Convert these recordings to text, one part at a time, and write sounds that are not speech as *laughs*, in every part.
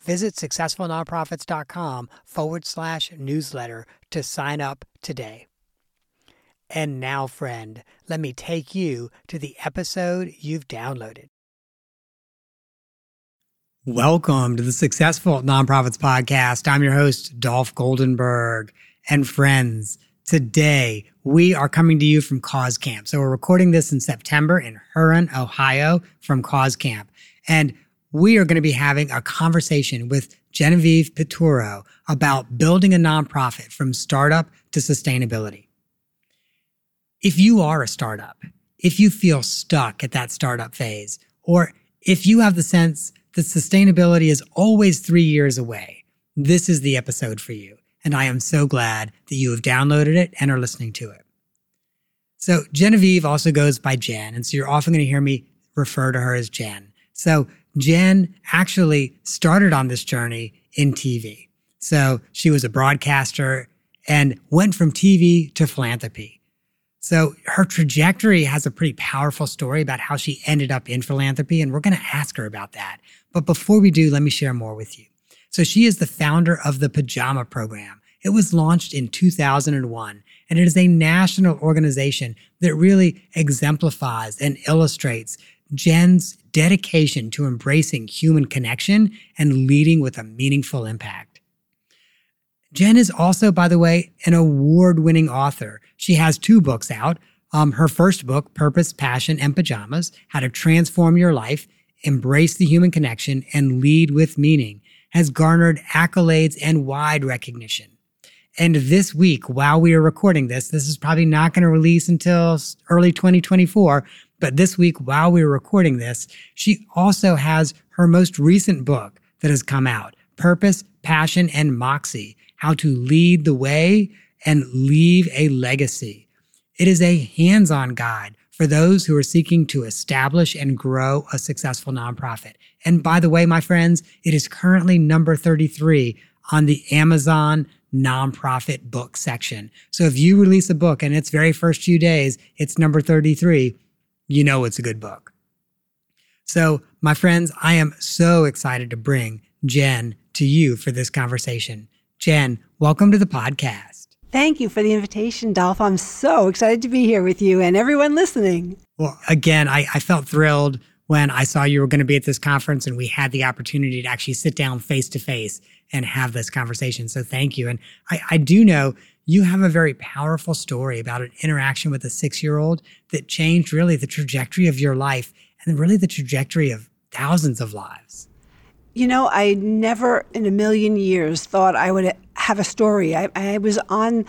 Visit successfulnonprofits.com forward slash newsletter to sign up today. And now, friend, let me take you to the episode you've downloaded. Welcome to the Successful Nonprofits Podcast. I'm your host, Dolph Goldenberg. And friends, today we are coming to you from Cause Camp. So we're recording this in September in Huron, Ohio from Cause Camp. And we are going to be having a conversation with Genevieve Piturro about building a nonprofit from startup to sustainability. If you are a startup, if you feel stuck at that startup phase, or if you have the sense that sustainability is always three years away, this is the episode for you. And I am so glad that you have downloaded it and are listening to it. So Genevieve also goes by Jen. And so you're often going to hear me refer to her as Jen. So Jen actually started on this journey in TV. So she was a broadcaster and went from TV to philanthropy. So her trajectory has a pretty powerful story about how she ended up in philanthropy, and we're going to ask her about that. But before we do, let me share more with you. So she is the founder of the Pajama Program. It was launched in 2001, and it is a national organization that really exemplifies and illustrates Jen's dedication to embracing human connection and leading with a meaningful impact. Jen is also, by the way, an award winning author. She has two books out. Um, her first book, Purpose, Passion, and Pajamas How to Transform Your Life, Embrace the Human Connection, and Lead with Meaning, has garnered accolades and wide recognition. And this week, while we are recording this, this is probably not going to release until early 2024, but this week, while we were recording this, she also has her most recent book that has come out Purpose, Passion, and Moxie How to Lead the Way and Leave a Legacy. It is a hands on guide for those who are seeking to establish and grow a successful nonprofit. And by the way, my friends, it is currently number 33 on the Amazon nonprofit book section. So if you release a book in its very first few days, it's number 33 you know it's a good book. So, my friends, I am so excited to bring Jen to you for this conversation. Jen, welcome to the podcast. Thank you for the invitation, Dolph. I'm so excited to be here with you and everyone listening. Well, again, I, I felt thrilled when I saw you were going to be at this conference and we had the opportunity to actually sit down face to face and have this conversation. So thank you. And I, I do know you have a very powerful story about an interaction with a six year old that changed really the trajectory of your life and really the trajectory of thousands of lives. You know, I never in a million years thought I would have a story. I, I was on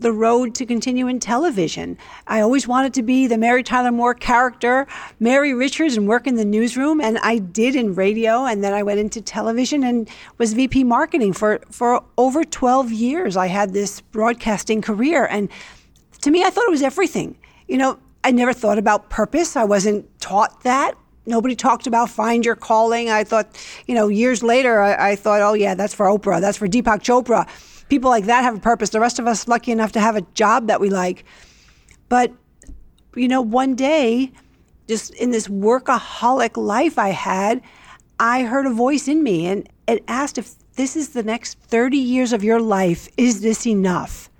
the road to continue in television. I always wanted to be the Mary Tyler Moore character, Mary Richards, and work in the newsroom. And I did in radio, and then I went into television and was VP marketing for for over 12 years. I had this broadcasting career, and to me, I thought it was everything. You know, I never thought about purpose. I wasn't taught that. Nobody talked about find your calling. I thought, you know, years later, I, I thought, oh yeah, that's for Oprah, that's for Deepak Chopra people like that have a purpose. The rest of us lucky enough to have a job that we like. But you know, one day just in this workaholic life I had, I heard a voice in me and it asked if this is the next 30 years of your life, is this enough?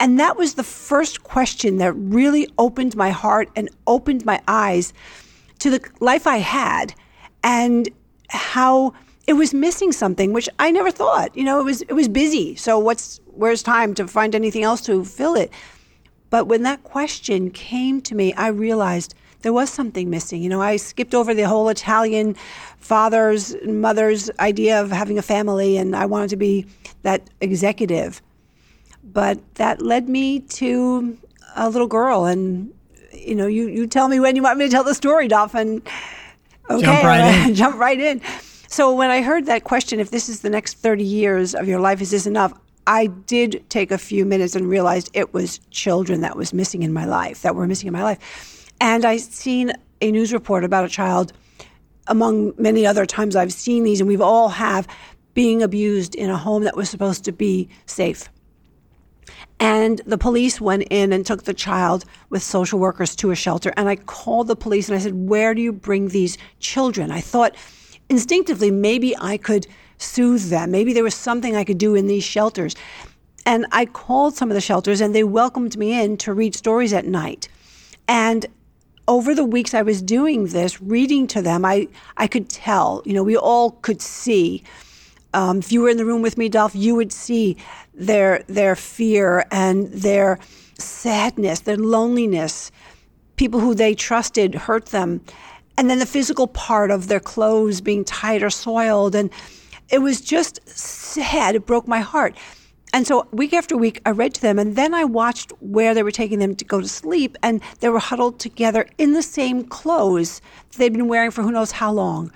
And that was the first question that really opened my heart and opened my eyes to the life I had and how it was missing something which I never thought. You know, it was it was busy. So what's where's time to find anything else to fill it? But when that question came to me, I realized there was something missing. You know, I skipped over the whole Italian father's mother's idea of having a family and I wanted to be that executive. But that led me to a little girl and you know, you, you tell me when you want me to tell the story, Dolphin. Okay, *laughs* jump right in. jump right in. So when I heard that question, if this is the next 30 years of your life, is this enough? I did take a few minutes and realized it was children that was missing in my life, that were missing in my life. And I seen a news report about a child, among many other times I've seen these, and we've all have, being abused in a home that was supposed to be safe. And the police went in and took the child with social workers to a shelter. And I called the police and I said, Where do you bring these children? I thought instinctively maybe I could soothe them. Maybe there was something I could do in these shelters. And I called some of the shelters and they welcomed me in to read stories at night. And over the weeks I was doing this, reading to them, I, I could tell, you know, we all could see. Um, if you were in the room with me, Dolph, you would see their their fear and their sadness, their loneliness. People who they trusted hurt them. And then the physical part of their clothes being tight or soiled. And it was just sad. It broke my heart. And so week after week, I read to them, and then I watched where they were taking them to go to sleep, and they were huddled together in the same clothes that they'd been wearing for who knows how long.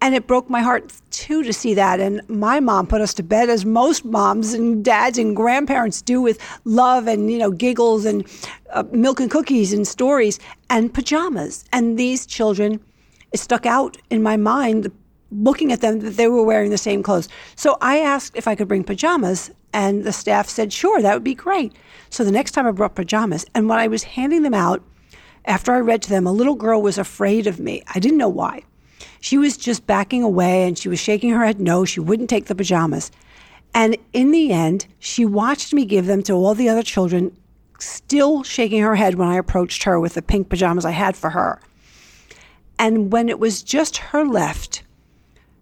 And it broke my heart too to see that. And my mom put us to bed as most moms and dads and grandparents do with love and, you know, giggles and uh, milk and cookies and stories and pajamas. And these children, it stuck out in my mind looking at them that they were wearing the same clothes. So I asked if I could bring pajamas, and the staff said, sure, that would be great. So the next time I brought pajamas, and when I was handing them out, after I read to them, a little girl was afraid of me. I didn't know why. She was just backing away and she was shaking her head no, she wouldn't take the pajamas. And in the end, she watched me give them to all the other children, still shaking her head when I approached her with the pink pajamas I had for her. And when it was just her left,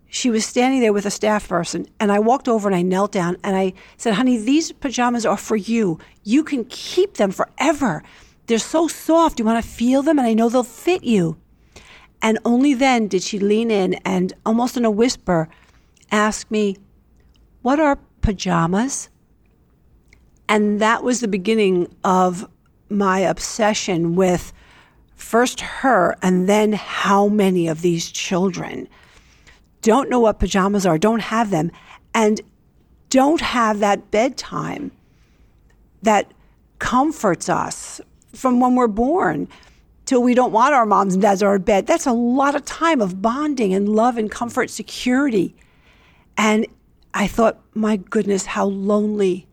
she was standing there with a staff person and I walked over and I knelt down and I said, "Honey, these pajamas are for you. You can keep them forever. They're so soft. You want to feel them and I know they'll fit you." And only then did she lean in and almost in a whisper ask me, "What are pajamas?" And that was the beginning of my obsession with first her and then how many of these children don't know what pajamas are, don't have them, and don't have that bedtime that comforts us from when we're born till we don't want our moms and dads or our bed. That's a lot of time of bonding and love and comfort, security. And I thought, my goodness, how lonely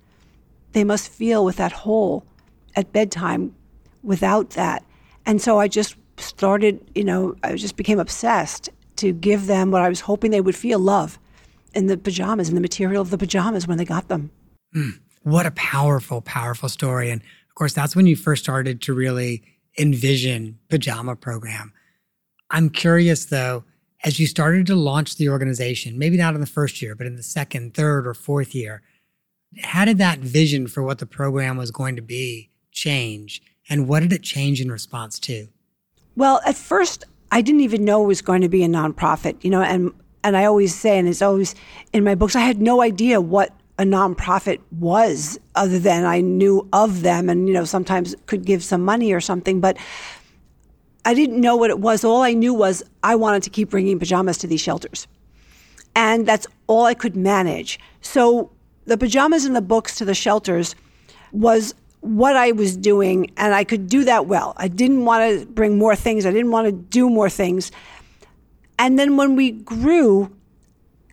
they must feel with that hole at bedtime without that. And so I just started, you know, I just became obsessed to give them what I was hoping they would feel love in the pajamas, in the material of the pajamas when they got them. Mm, what a powerful, powerful story. And of course, that's when you first started to really envision Pajama Program. I'm curious though, as you started to launch the organization, maybe not in the first year, but in the second, third, or fourth year, how did that vision for what the program was going to be change? And what did it change in response to? Well, at first, I didn't even know it was going to be a nonprofit, you know, and and I always say, and it's always in my books, I had no idea what a nonprofit was, other than I knew of them, and you know, sometimes could give some money or something, but I didn't know what it was. All I knew was I wanted to keep bringing pajamas to these shelters, and that's all I could manage. So the pajamas and the books to the shelters was what I was doing, and I could do that well. I didn't want to bring more things, I didn't want to do more things. And then when we grew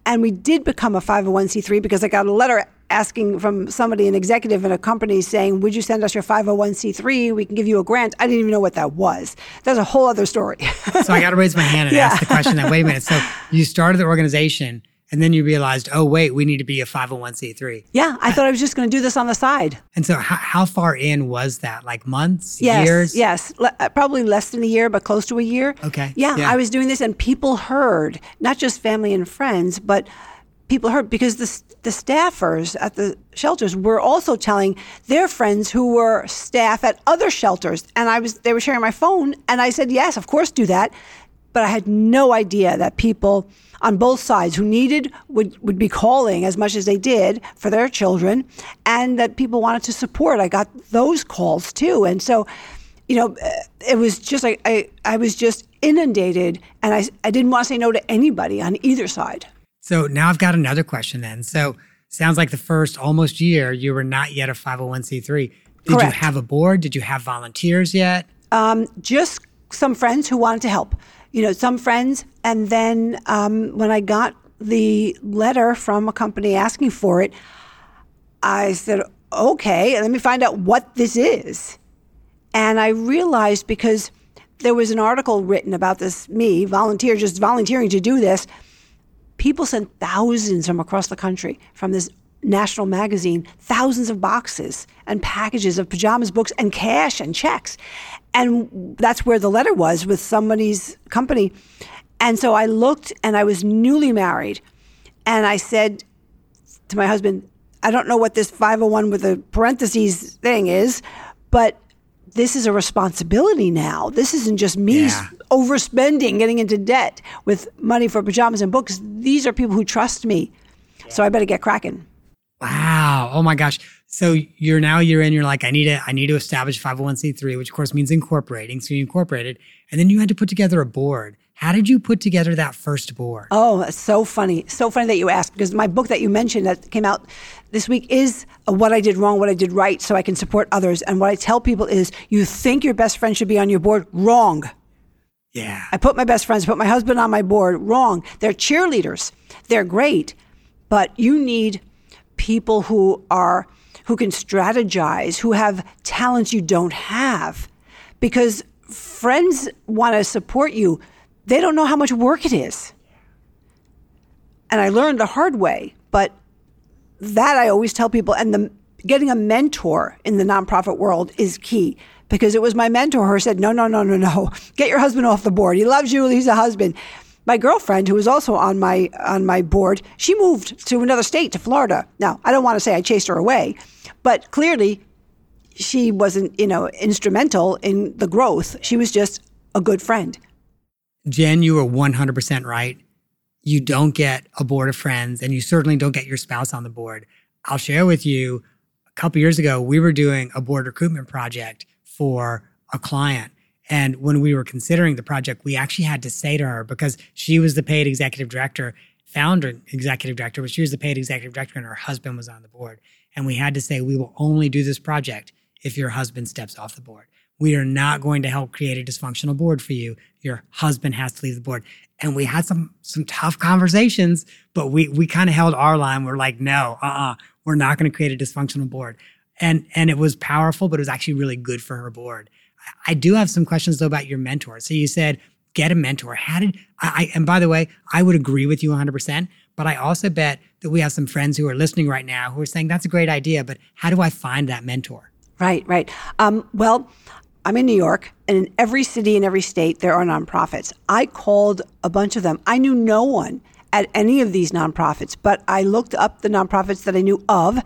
and we did become a 501c3 because I got a letter asking from somebody, an executive in a company, saying, Would you send us your 501c3? We can give you a grant. I didn't even know what that was. That's a whole other story. so I got to raise my hand and *laughs* yeah. ask the question that, wait a minute. So you started the organization and then you realized, oh, wait, we need to be a 501c3. Yeah, I thought I was just going to do this on the side. And so, how, how far in was that? Like months, yes, years? Yes, Le- uh, probably less than a year, but close to a year. Okay. Yeah, yeah, I was doing this, and people heard, not just family and friends, but people heard because the, the staffers at the shelters were also telling their friends who were staff at other shelters. And I was, they were sharing my phone, and I said, yes, of course, do that. But I had no idea that people on both sides who needed would, would be calling as much as they did for their children and that people wanted to support. I got those calls too. And so, you know, it was just like I, I was just inundated and I, I didn't want to say no to anybody on either side. So now I've got another question then. So sounds like the first almost year you were not yet a 501c3. Did Correct. you have a board? Did you have volunteers yet? Um, just some friends who wanted to help you know, some friends. And then um, when I got the letter from a company asking for it, I said, okay, let me find out what this is. And I realized because there was an article written about this, me, volunteer, just volunteering to do this. People sent thousands from across the country from this national magazine, thousands of boxes and packages of pajamas, books, and cash and checks. And that's where the letter was with somebody's company. And so I looked and I was newly married. And I said to my husband, I don't know what this 501 with the parentheses thing is, but this is a responsibility now. This isn't just me yeah. overspending, getting into debt with money for pajamas and books. These are people who trust me. So I better get cracking. Wow. Oh my gosh. So you're now you're in, you're like, I need to, I need to establish 501c3, which of course means incorporating. So you incorporated. And then you had to put together a board. How did you put together that first board? Oh, so funny. So funny that you asked because my book that you mentioned that came out this week is what I did wrong, what I did right, so I can support others. And what I tell people is you think your best friend should be on your board? Wrong. Yeah. I put my best friends, put my husband on my board. Wrong. They're cheerleaders. They're great. But you need people who are who can strategize, who have talents you don't have. Because friends want to support you. They don't know how much work it is. And I learned the hard way, but that I always tell people and the getting a mentor in the nonprofit world is key because it was my mentor who said, "No, no, no, no, no. Get your husband off the board. He loves you. He's a husband." My girlfriend, who was also on my on my board, she moved to another state, to Florida. Now, I don't want to say I chased her away, but clearly, she wasn't, you know, instrumental in the growth. She was just a good friend. Jen, you are 100% right. You don't get a board of friends, and you certainly don't get your spouse on the board. I'll share with you a couple years ago, we were doing a board recruitment project for a client. And when we were considering the project, we actually had to say to her because she was the paid executive director, founder executive director, but she was the paid executive director and her husband was on the board. And we had to say, we will only do this project if your husband steps off the board. We are not going to help create a dysfunctional board for you. Your husband has to leave the board. And we had some some tough conversations, but we we kind of held our line. We're like, no, uh-uh, we're not going to create a dysfunctional board. And and it was powerful, but it was actually really good for her board. I do have some questions though about your mentor. So you said get a mentor. How did I, and by the way, I would agree with you 100%, but I also bet that we have some friends who are listening right now who are saying that's a great idea, but how do I find that mentor? Right, right. Um, well, I'm in New York, and in every city in every state, there are nonprofits. I called a bunch of them. I knew no one at any of these nonprofits, but I looked up the nonprofits that I knew of,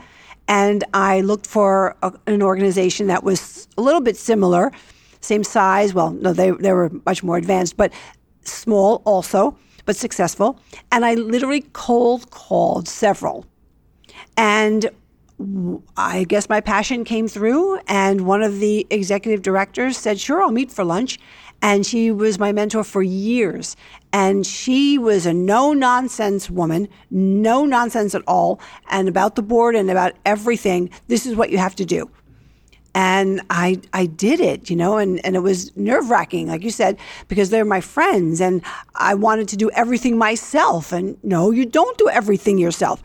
and I looked for a, an organization that was a little bit similar same size. Well, no, they, they were much more advanced, but small also, but successful. And I literally cold called several. And I guess my passion came through. And one of the executive directors said, Sure, I'll meet for lunch. And she was my mentor for years. And she was a no nonsense woman, no nonsense at all. And about the board and about everything, this is what you have to do and I I did it, you know, and, and it was nerve wracking, like you said, because they're my friends and I wanted to do everything myself. And no, you don't do everything yourself.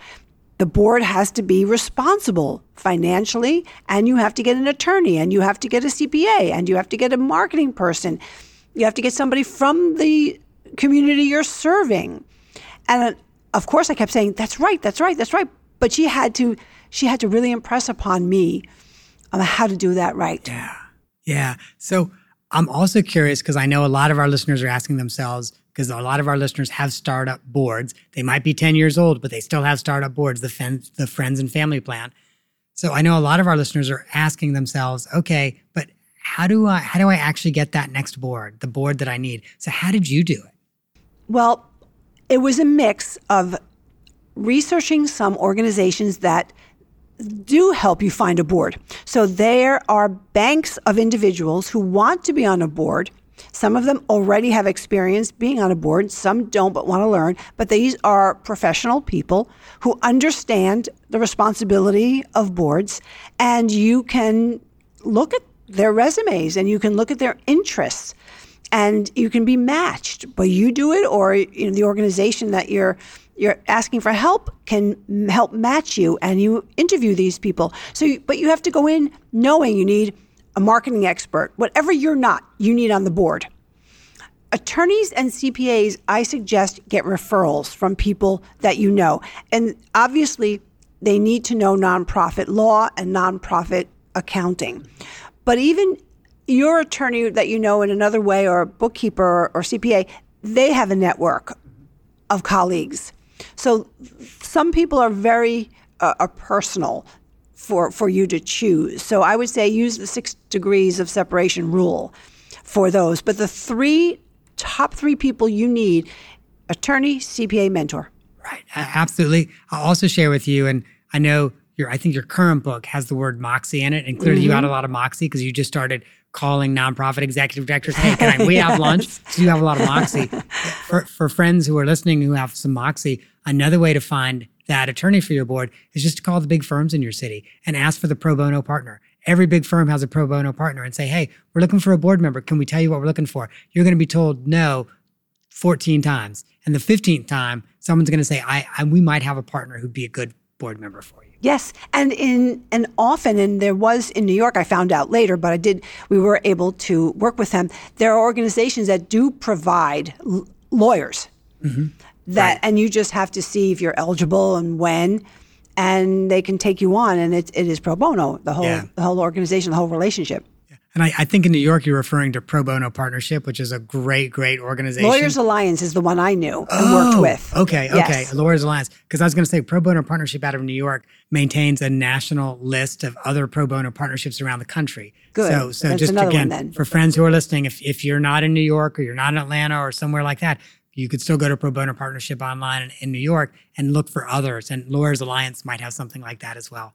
the board has to be responsible financially, and you have to get an attorney, and you have to get a CPA, and you have to get a marketing person. You have to get somebody from the community you're serving. And uh, of course, I kept saying, "That's right, that's right, that's right." But she had to, she had to really impress upon me on how to do that right. Yeah, yeah. So I'm also curious because I know a lot of our listeners are asking themselves because a lot of our listeners have startup boards. They might be 10 years old, but they still have startup boards, the, fen- the friends and family plan. So I know a lot of our listeners are asking themselves, okay, but how do I how do I actually get that next board, the board that I need? So how did you do it? Well, it was a mix of researching some organizations that do help you find a board. So there are banks of individuals who want to be on a board. Some of them already have experience being on a board, some don't but want to learn. But these are professional people who understand the responsibility of boards, and you can look at their resumes and you can look at their interests. And you can be matched but you do it or you know the organization that you're you're asking for help can help match you and you interview these people. So you, but you have to go in knowing you need a marketing expert. Whatever you're not you need on the board. Attorneys and cpas i suggest get referrals from people that you know. And obviously they need to know nonprofit law and nonprofit accounting but even your attorney that you know in another way, or a bookkeeper or, or CPA, they have a network of colleagues. So some people are very uh, are personal for for you to choose. So I would say use the six degrees of separation rule for those. But the three top three people you need: attorney, CPA, mentor. Right, absolutely. I'll also share with you, and I know your I think your current book has the word moxie in it, and clearly mm-hmm. you had a lot of moxie because you just started calling nonprofit executive directors, hey, can I, *laughs* we yes. have lunch? So you have a lot of moxie. *laughs* for, for friends who are listening who have some moxie, another way to find that attorney for your board is just to call the big firms in your city and ask for the pro bono partner. Every big firm has a pro bono partner and say, hey, we're looking for a board member. Can we tell you what we're looking for? You're going to be told no 14 times. And the 15th time, someone's going to say, I, I, we might have a partner who'd be a good board member for you. Yes, and in and often, and there was in New York. I found out later, but I did. We were able to work with them. There are organizations that do provide l- lawyers. Mm-hmm. That right. and you just have to see if you're eligible and when, and they can take you on. And it, it is pro bono. The whole yeah. the whole organization, the whole relationship. And I, I, think in New York, you're referring to Pro Bono Partnership, which is a great, great organization. Lawyers Alliance is the one I knew and oh, worked with. Okay, okay. Yes. Lawyers Alliance. Because I was going to say, Pro Bono Partnership out of New York maintains a national list of other pro bono partnerships around the country. Good. So, so just again, for friends who are listening, if, if you're not in New York or you're not in Atlanta or somewhere like that, you could still go to Pro Bono Partnership online in, in New York and look for others. And Lawyers Alliance might have something like that as well.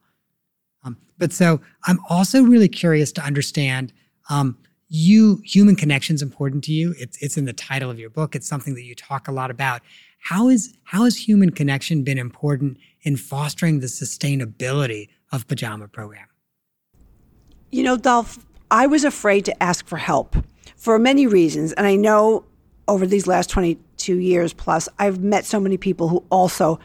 Um, but so I'm also really curious to understand – um, you human connection is important to you. It's it's in the title of your book. It's something that you talk a lot about. How is how has human connection been important in fostering the sustainability of Pajama Program? You know, Dolph, I was afraid to ask for help for many reasons, and I know over these last 22 years plus, I've met so many people who also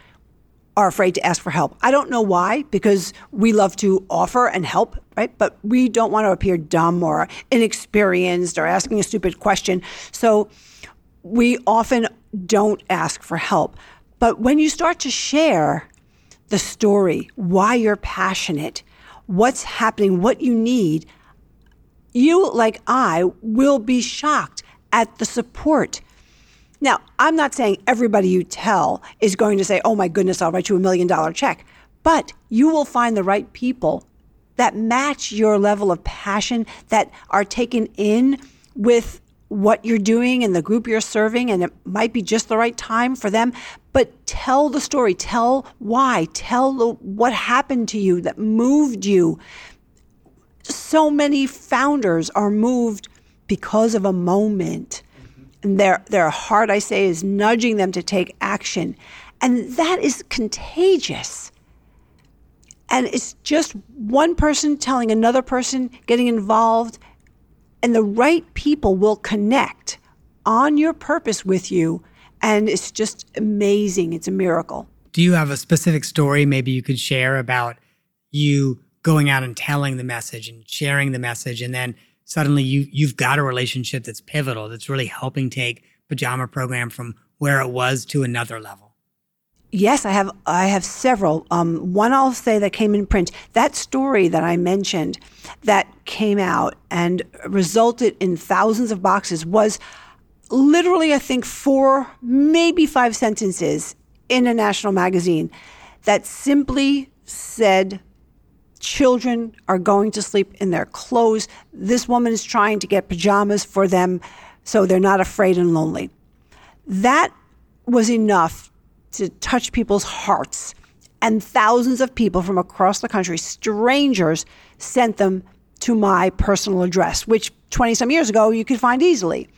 are afraid to ask for help. I don't know why, because we love to offer and help, right? But we don't want to appear dumb or inexperienced or asking a stupid question. So we often don't ask for help. But when you start to share the story, why you're passionate, what's happening, what you need, you, like I, will be shocked at the support now, I'm not saying everybody you tell is going to say, oh my goodness, I'll write you a million dollar check, but you will find the right people that match your level of passion, that are taken in with what you're doing and the group you're serving, and it might be just the right time for them. But tell the story, tell why, tell the, what happened to you that moved you. So many founders are moved because of a moment their their heart, I say, is nudging them to take action. And that is contagious. And it's just one person telling another person, getting involved, and the right people will connect on your purpose with you. And it's just amazing. It's a miracle. do you have a specific story maybe you could share about you going out and telling the message and sharing the message and then suddenly you you've got a relationship that's pivotal that's really helping take pajama program from where it was to another level Yes, I have. I have several. Um, one I'll say that came in print. That story that I mentioned, that came out and resulted in thousands of boxes, was literally, I think, four, maybe five sentences in a national magazine that simply said, "Children are going to sleep in their clothes. This woman is trying to get pajamas for them, so they're not afraid and lonely." That was enough to touch people's hearts. And thousands of people from across the country, strangers, sent them to my personal address, which 20 some years ago you could find easily.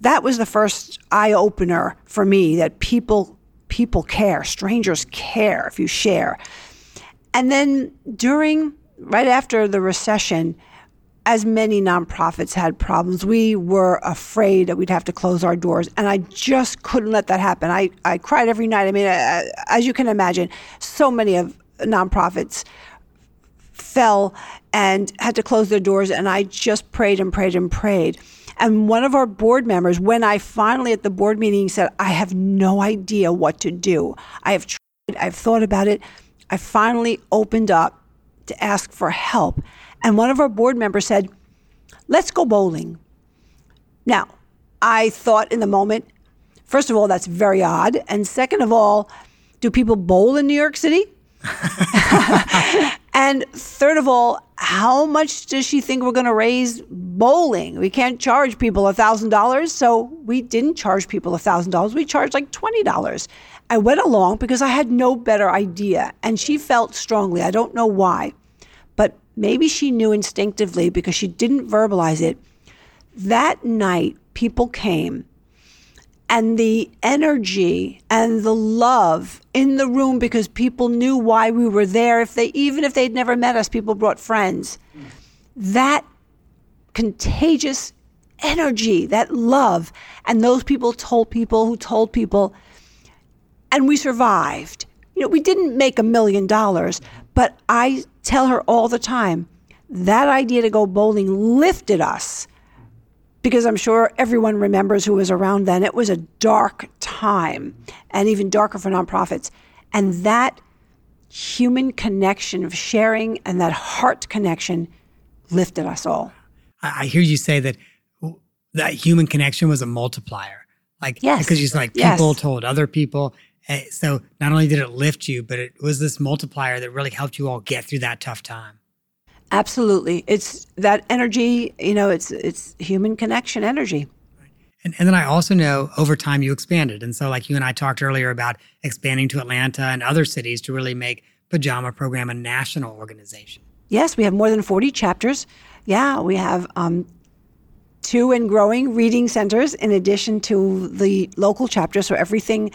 That was the first eye opener for me that people people care, strangers care if you share. And then during right after the recession, as many nonprofits had problems, we were afraid that we'd have to close our doors. And I just couldn't let that happen. I, I cried every night. I mean, uh, as you can imagine, so many of nonprofits fell and had to close their doors. And I just prayed and prayed and prayed. And one of our board members, when I finally at the board meeting said, I have no idea what to do, I have tried, I've thought about it, I finally opened up to ask for help. And one of our board members said, Let's go bowling. Now, I thought in the moment, first of all, that's very odd. And second of all, do people bowl in New York City? *laughs* and third of all, how much does she think we're going to raise bowling? We can't charge people $1,000. So we didn't charge people $1,000. We charged like $20. I went along because I had no better idea. And she felt strongly. I don't know why but maybe she knew instinctively because she didn't verbalize it. That night, people came and the energy and the love in the room because people knew why we were there if they even if they'd never met us people brought friends that contagious energy that love and those people told people who told people and we survived you know we didn't make a million dollars but I tell her all the time that idea to go bowling lifted us because I'm sure everyone remembers who was around then. It was a dark time and even darker for nonprofits. And that human connection of sharing and that heart connection lifted us all. I hear you say that that human connection was a multiplier. Like, yes. because you like people yes. told other people so not only did it lift you, but it was this multiplier that really helped you all get through that tough time. Absolutely. It's that energy, you know, it's it's human connection energy. And, and then I also know over time you expanded. And so like you and I talked earlier about expanding to Atlanta and other cities to really make Pajama Program a national organization. Yes, we have more than 40 chapters. Yeah, we have um, two and growing reading centers in addition to the local chapters. So everything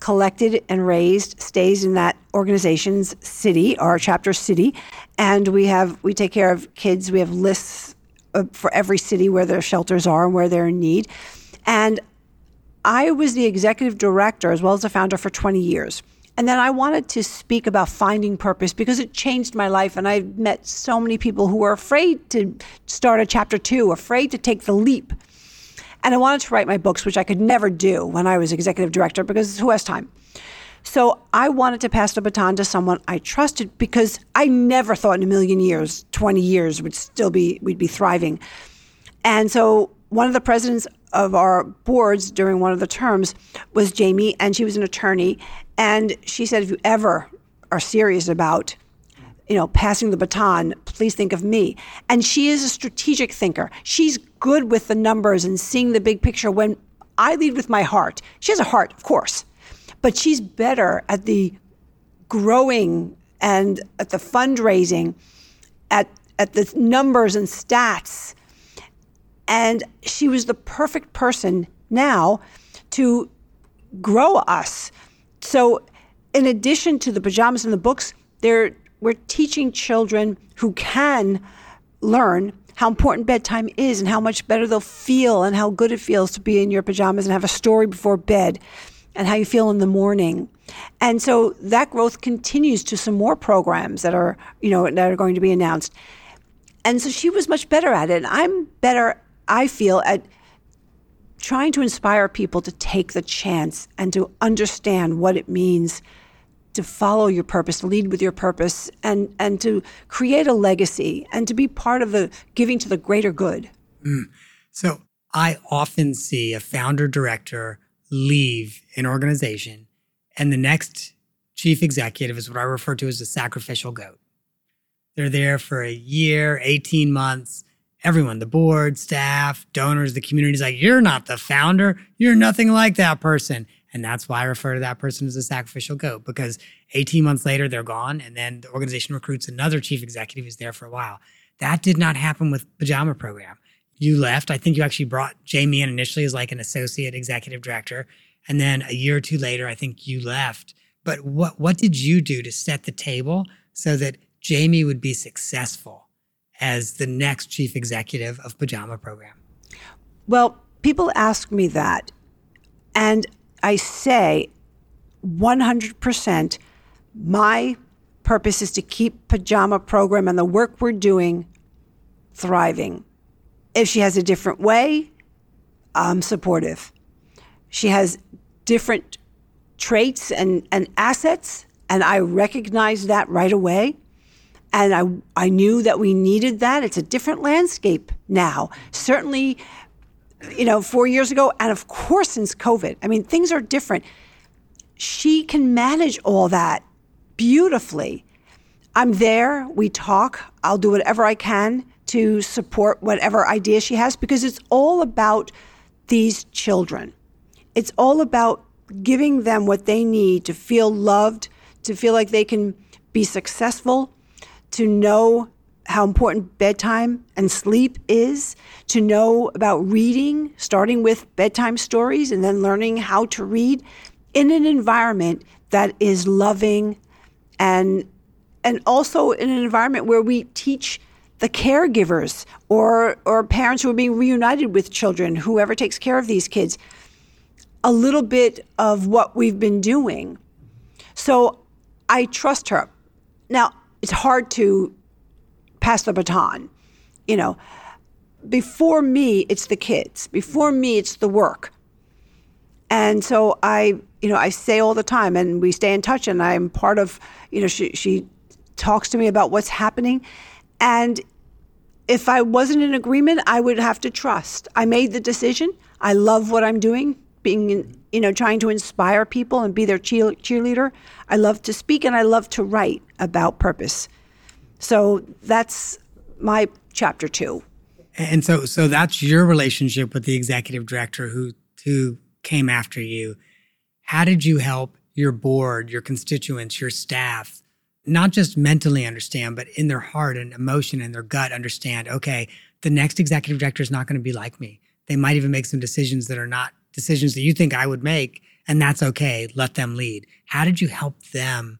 collected and raised stays in that organization's city or chapter city. And we have we take care of kids. We have lists for every city where their shelters are and where they're in need. And i was the executive director as well as the founder for 20 years. And then i wanted to speak about finding purpose because it changed my life. And i've met so many people who were afraid to start a chapter two afraid to take the leap and I wanted to write my books, which I could never do when I was executive director because who has time? So I wanted to pass the baton to someone I trusted because I never thought in a million years, 20 years would still be, we'd be thriving. And so one of the presidents of our boards during one of the terms was Jamie, and she was an attorney. And she said, if you ever are serious about you know, passing the baton, please think of me. And she is a strategic thinker. She's good with the numbers and seeing the big picture when I lead with my heart. She has a heart, of course, but she's better at the growing and at the fundraising, at, at the numbers and stats. And she was the perfect person now to grow us. So, in addition to the pajamas and the books, there we're teaching children who can learn how important bedtime is and how much better they'll feel and how good it feels to be in your pajamas and have a story before bed. and how you feel in the morning. And so that growth continues to some more programs that are, you know, that are going to be announced. And so she was much better at it. And I'm better, I feel, at trying to inspire people to take the chance and to understand what it means to follow your purpose, lead with your purpose, and, and to create a legacy and to be part of the giving to the greater good. Mm. So I often see a founder director leave an organization, and the next chief executive is what I refer to as a sacrificial goat. They're there for a year, 18 months. Everyone, the board, staff, donors, the community is like, you're not the founder. You're nothing like that person. And that's why I refer to that person as a sacrificial goat because 18 months later, they're gone. And then the organization recruits another chief executive who's there for a while. That did not happen with Pajama Program. You left. I think you actually brought Jamie in initially as like an associate executive director. And then a year or two later, I think you left. But what, what did you do to set the table so that Jamie would be successful as the next chief executive of Pajama Program? Well, people ask me that. And I say 100% my purpose is to keep Pajama Program and the work we're doing thriving. If she has a different way, I'm supportive. She has different traits and, and assets, and I recognize that right away. And I, I knew that we needed that. It's a different landscape now. Certainly, you know, four years ago, and of course, since COVID. I mean, things are different. She can manage all that beautifully. I'm there, we talk, I'll do whatever I can to support whatever idea she has because it's all about these children. It's all about giving them what they need to feel loved, to feel like they can be successful, to know how important bedtime and sleep is, to know about reading, starting with bedtime stories and then learning how to read in an environment that is loving and and also in an environment where we teach the caregivers or or parents who are being reunited with children, whoever takes care of these kids, a little bit of what we've been doing. So I trust her. Now, it's hard to pass the baton. You know, before me, it's the kids. Before me, it's the work. And so I, you know, I say all the time, and we stay in touch, and I'm part of, you know, she, she talks to me about what's happening. And if I wasn't in agreement, I would have to trust. I made the decision. I love what I'm doing, being, you know, trying to inspire people and be their cheer- cheerleader. I love to speak and I love to write about purpose. So that's my chapter two. And so, so that's your relationship with the executive director who who came after you. How did you help your board, your constituents, your staff, not just mentally understand, but in their heart and emotion and their gut understand? Okay, the next executive director is not going to be like me. They might even make some decisions that are not decisions that you think I would make, and that's okay. Let them lead. How did you help them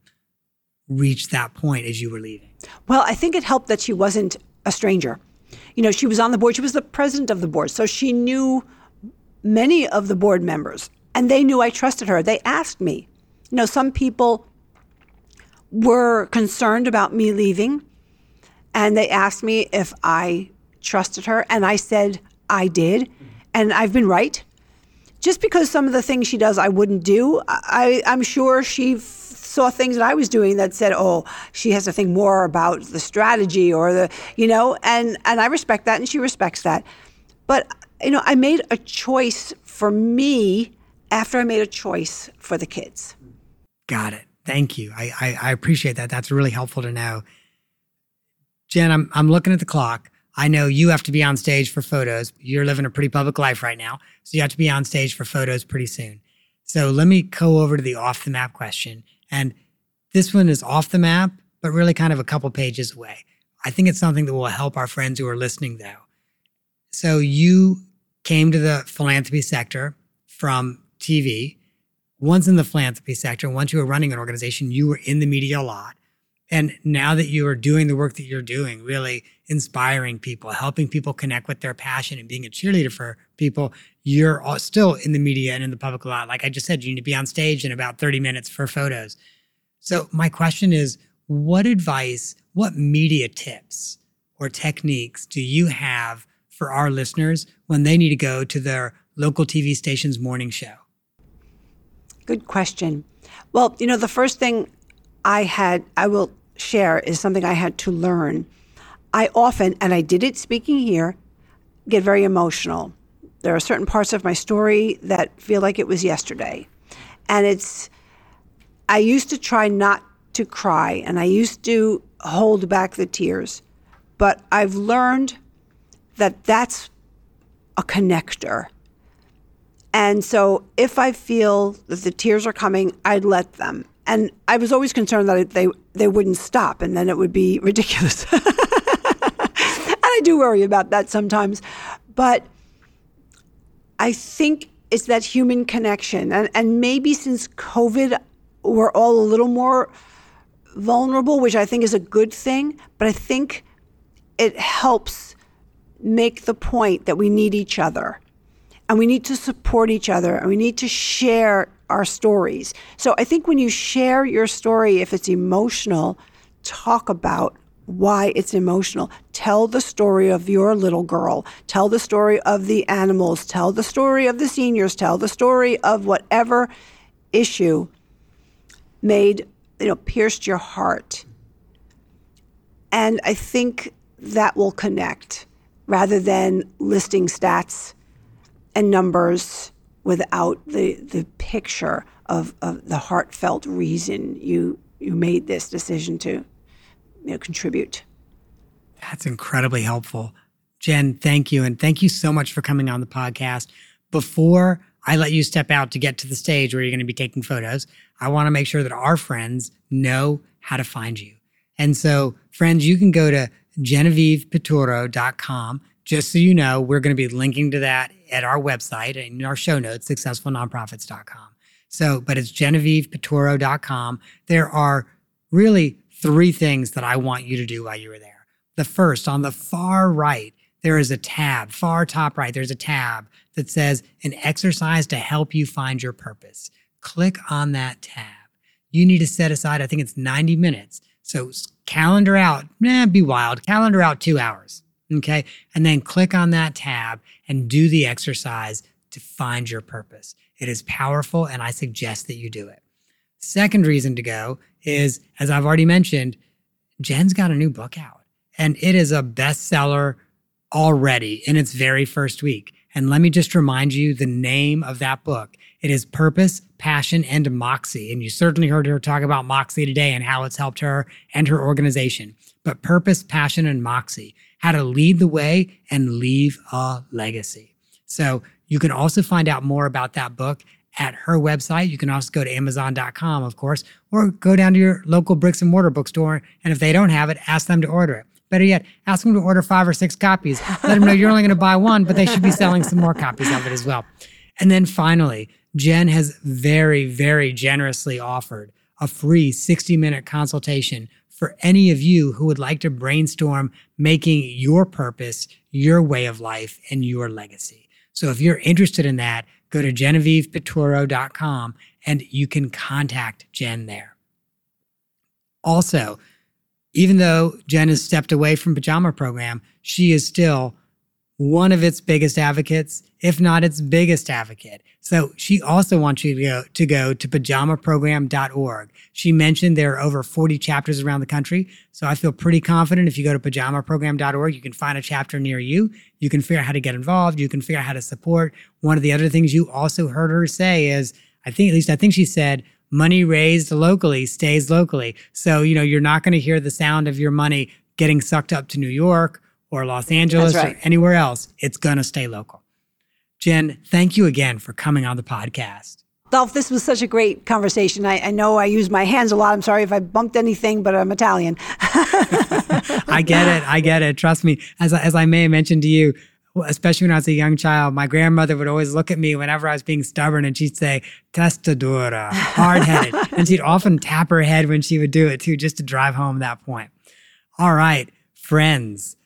reach that point as you were leaving? Well, I think it helped that she wasn't a stranger. You know, she was on the board, she was the president of the board, so she knew many of the board members, and they knew I trusted her. They asked me. You know, some people were concerned about me leaving, and they asked me if I trusted her, and I said I did, and I've been right. Just because some of the things she does I wouldn't do, I, I'm sure she saw things that I was doing that said, "Oh, she has to think more about the strategy or the, you know," and and I respect that, and she respects that. But you know, I made a choice for me after I made a choice for the kids. Got it. Thank you. I, I, I appreciate that. That's really helpful to know. Jen, I'm I'm looking at the clock. I know you have to be on stage for photos. You're living a pretty public life right now, so you have to be on stage for photos pretty soon. So let me go over to the off the map question and this one is off the map, but really kind of a couple pages away. I think it's something that will help our friends who are listening, though. So you came to the philanthropy sector from TV. Once in the philanthropy sector, once you were running an organization, you were in the media a lot. And now that you are doing the work that you're doing, really inspiring people, helping people connect with their passion and being a cheerleader for people, you're still in the media and in the public a lot. Like I just said, you need to be on stage in about 30 minutes for photos. So, my question is what advice, what media tips or techniques do you have for our listeners when they need to go to their local TV station's morning show? Good question. Well, you know, the first thing I had, I will share, is something I had to learn. I often, and I did it speaking here, get very emotional. There are certain parts of my story that feel like it was yesterday. And it's, I used to try not to cry and I used to hold back the tears. But I've learned that that's a connector. And so if I feel that the tears are coming, I'd let them. And I was always concerned that they they wouldn't stop and then it would be *laughs* ridiculous. and I do worry about that sometimes. But I think it's that human connection. And and maybe since COVID we're all a little more vulnerable, which I think is a good thing, but I think it helps make the point that we need each other and we need to support each other and we need to share our stories. So I think when you share your story, if it's emotional, talk about why it's emotional. Tell the story of your little girl. Tell the story of the animals. Tell the story of the seniors. Tell the story of whatever issue made, you know, pierced your heart. And I think that will connect rather than listing stats and numbers without the the picture of, of the heartfelt reason you you made this decision to you know contribute. That's incredibly helpful. Jen, thank you. And thank you so much for coming on the podcast. Before I let you step out to get to the stage where you're going to be taking photos, I want to make sure that our friends know how to find you. And so, friends, you can go to genevievepiturro.com. Just so you know, we're going to be linking to that at our website and in our show notes, successfulnonprofits.com. So, but it's genevievepiturro.com. There are really three things that I want you to do while you are there. The first, on the far right, there is a tab, far top right, there's a tab that says an exercise to help you find your purpose. Click on that tab. You need to set aside, I think it's 90 minutes. So calendar out, nah, be wild, calendar out two hours. Okay. And then click on that tab and do the exercise to find your purpose. It is powerful and I suggest that you do it. Second reason to go is, as I've already mentioned, Jen's got a new book out and it is a bestseller already in its very first week. And let me just remind you the name of that book. It is Purpose, Passion, and Moxie. And you certainly heard her talk about Moxie today and how it's helped her and her organization. But Purpose, Passion, and Moxie how to lead the way and leave a legacy. So you can also find out more about that book at her website. You can also go to Amazon.com, of course, or go down to your local bricks and mortar bookstore. And if they don't have it, ask them to order it. Better yet, ask them to order five or six copies. Let them know you're only going to buy one, but they should be selling some more copies of it as well. And then finally, Jen has very, very generously offered a free 60 minute consultation for any of you who would like to brainstorm making your purpose your way of life and your legacy. So if you're interested in that, go to genevievepiturro.com and you can contact Jen there. Also, even though Jen has stepped away from Pajama Program, she is still one of its biggest advocates, if not its biggest advocate. So she also wants you to go to, go to pajamaprogram.org. She mentioned there are over 40 chapters around the country. So I feel pretty confident if you go to pajamaprogram.org, you can find a chapter near you. You can figure out how to get involved. You can figure out how to support. One of the other things you also heard her say is, I think, at least I think she said, money raised locally stays locally. So, you know, you're not going to hear the sound of your money getting sucked up to New York or Los Angeles right. or anywhere else, it's going to stay local. Jen, thank you again for coming on the podcast. Dolph, this was such a great conversation. I, I, know I use my hands a lot. I'm sorry if I bumped anything, but I'm Italian. *laughs* I get it. I get it. Trust me. As, as I may have mentioned to you, especially when I was a young child, my grandmother would always look at me whenever I was being stubborn and she'd say, testadura, hard headed. *laughs* and she'd often tap her head when she would do it too, just to drive home that point. All right, friends.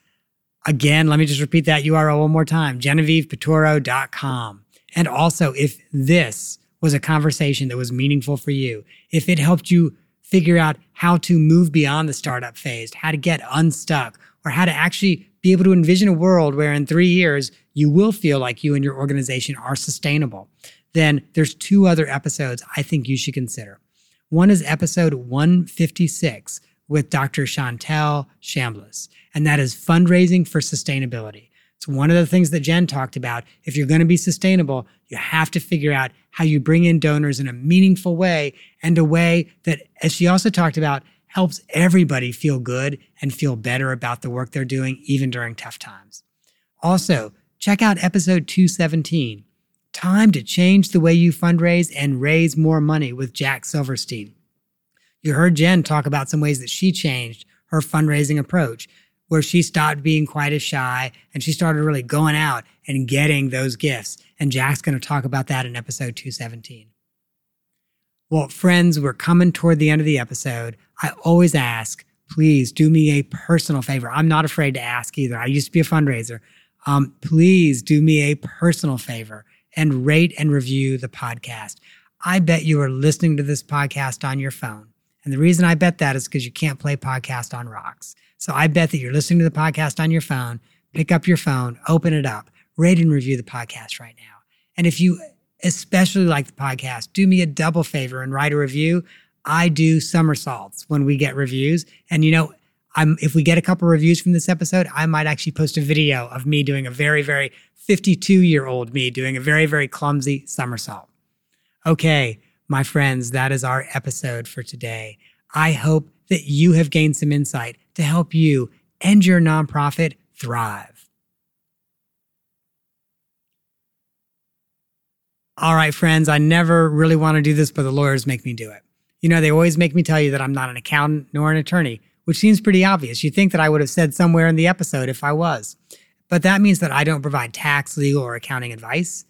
Again, let me just repeat that URL one more time GenevievePiturro.com. And also, if this was a conversation that was meaningful for you, if it helped you figure out how to move beyond the startup phase, how to get unstuck, or how to actually be able to envision a world where in three years you will feel like you and your organization are sustainable, then there's two other episodes I think you should consider. One is episode 156 with Dr. Shantell Chambliss, and that is fundraising for sustainability. It's one of the things that Jen talked about. If you're going to be sustainable, you have to figure out how you bring in donors in a meaningful way and a way that, as she also talked about, helps everybody feel good and feel better about the work they're doing, even during tough times. Also, check out episode 217 Time to Change the Way You Fundraise and Raise More Money with Jack Silverstein. You heard Jen talk about some ways that she changed her fundraising approach, where she stopped being quite as shy and she started really going out and getting those gifts. And Jack's going to talk about that in episode 217. Well, friends, we're coming toward the end of the episode. I always ask, please do me a personal favor. I'm not afraid to ask either. I used to be a fundraiser. Um, please do me a personal favor and rate and review the podcast. I bet you are listening to this podcast on your phone. And the reason I bet that is because you can't play podcast on rocks. So I bet that you're listening to the podcast on your phone. Pick up your phone, open it up, rate and review the podcast right now. And if you especially like the podcast, do me a double favor and write a review. I do somersaults when we get reviews. And you know, I'm if we get a couple reviews from this episode, I might actually post a video of me doing a very, very 52 year old me doing a very, very clumsy somersault. Okay, my friends, that is our episode for today. I hope that you have gained some insight to help you and your nonprofit thrive. All right, friends, I never really want to do this, but the lawyers make me do it. You know, they always make me tell you that I'm not an accountant nor an attorney, which seems pretty obvious. You'd think that I would have said somewhere in the episode if I was. But that means that I don't provide tax, legal, or accounting advice.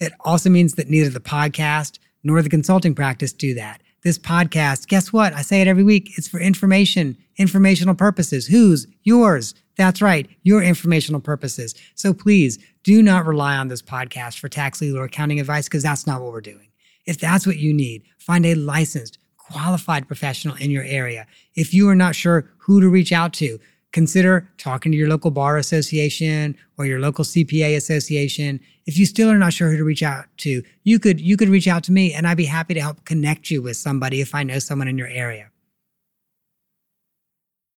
It also means that neither the podcast nor the consulting practice do that. This podcast, guess what? I say it every week. It's for information, informational purposes. Whose? Yours. That's right, your informational purposes. So please do not rely on this podcast for tax, legal, or accounting advice because that's not what we're doing. If that's what you need, find a licensed, qualified professional in your area. If you are not sure who to reach out to, consider talking to your local bar association or your local CPA association. If you still are not sure who to reach out to, you could you could reach out to me and I'd be happy to help connect you with somebody if I know someone in your area.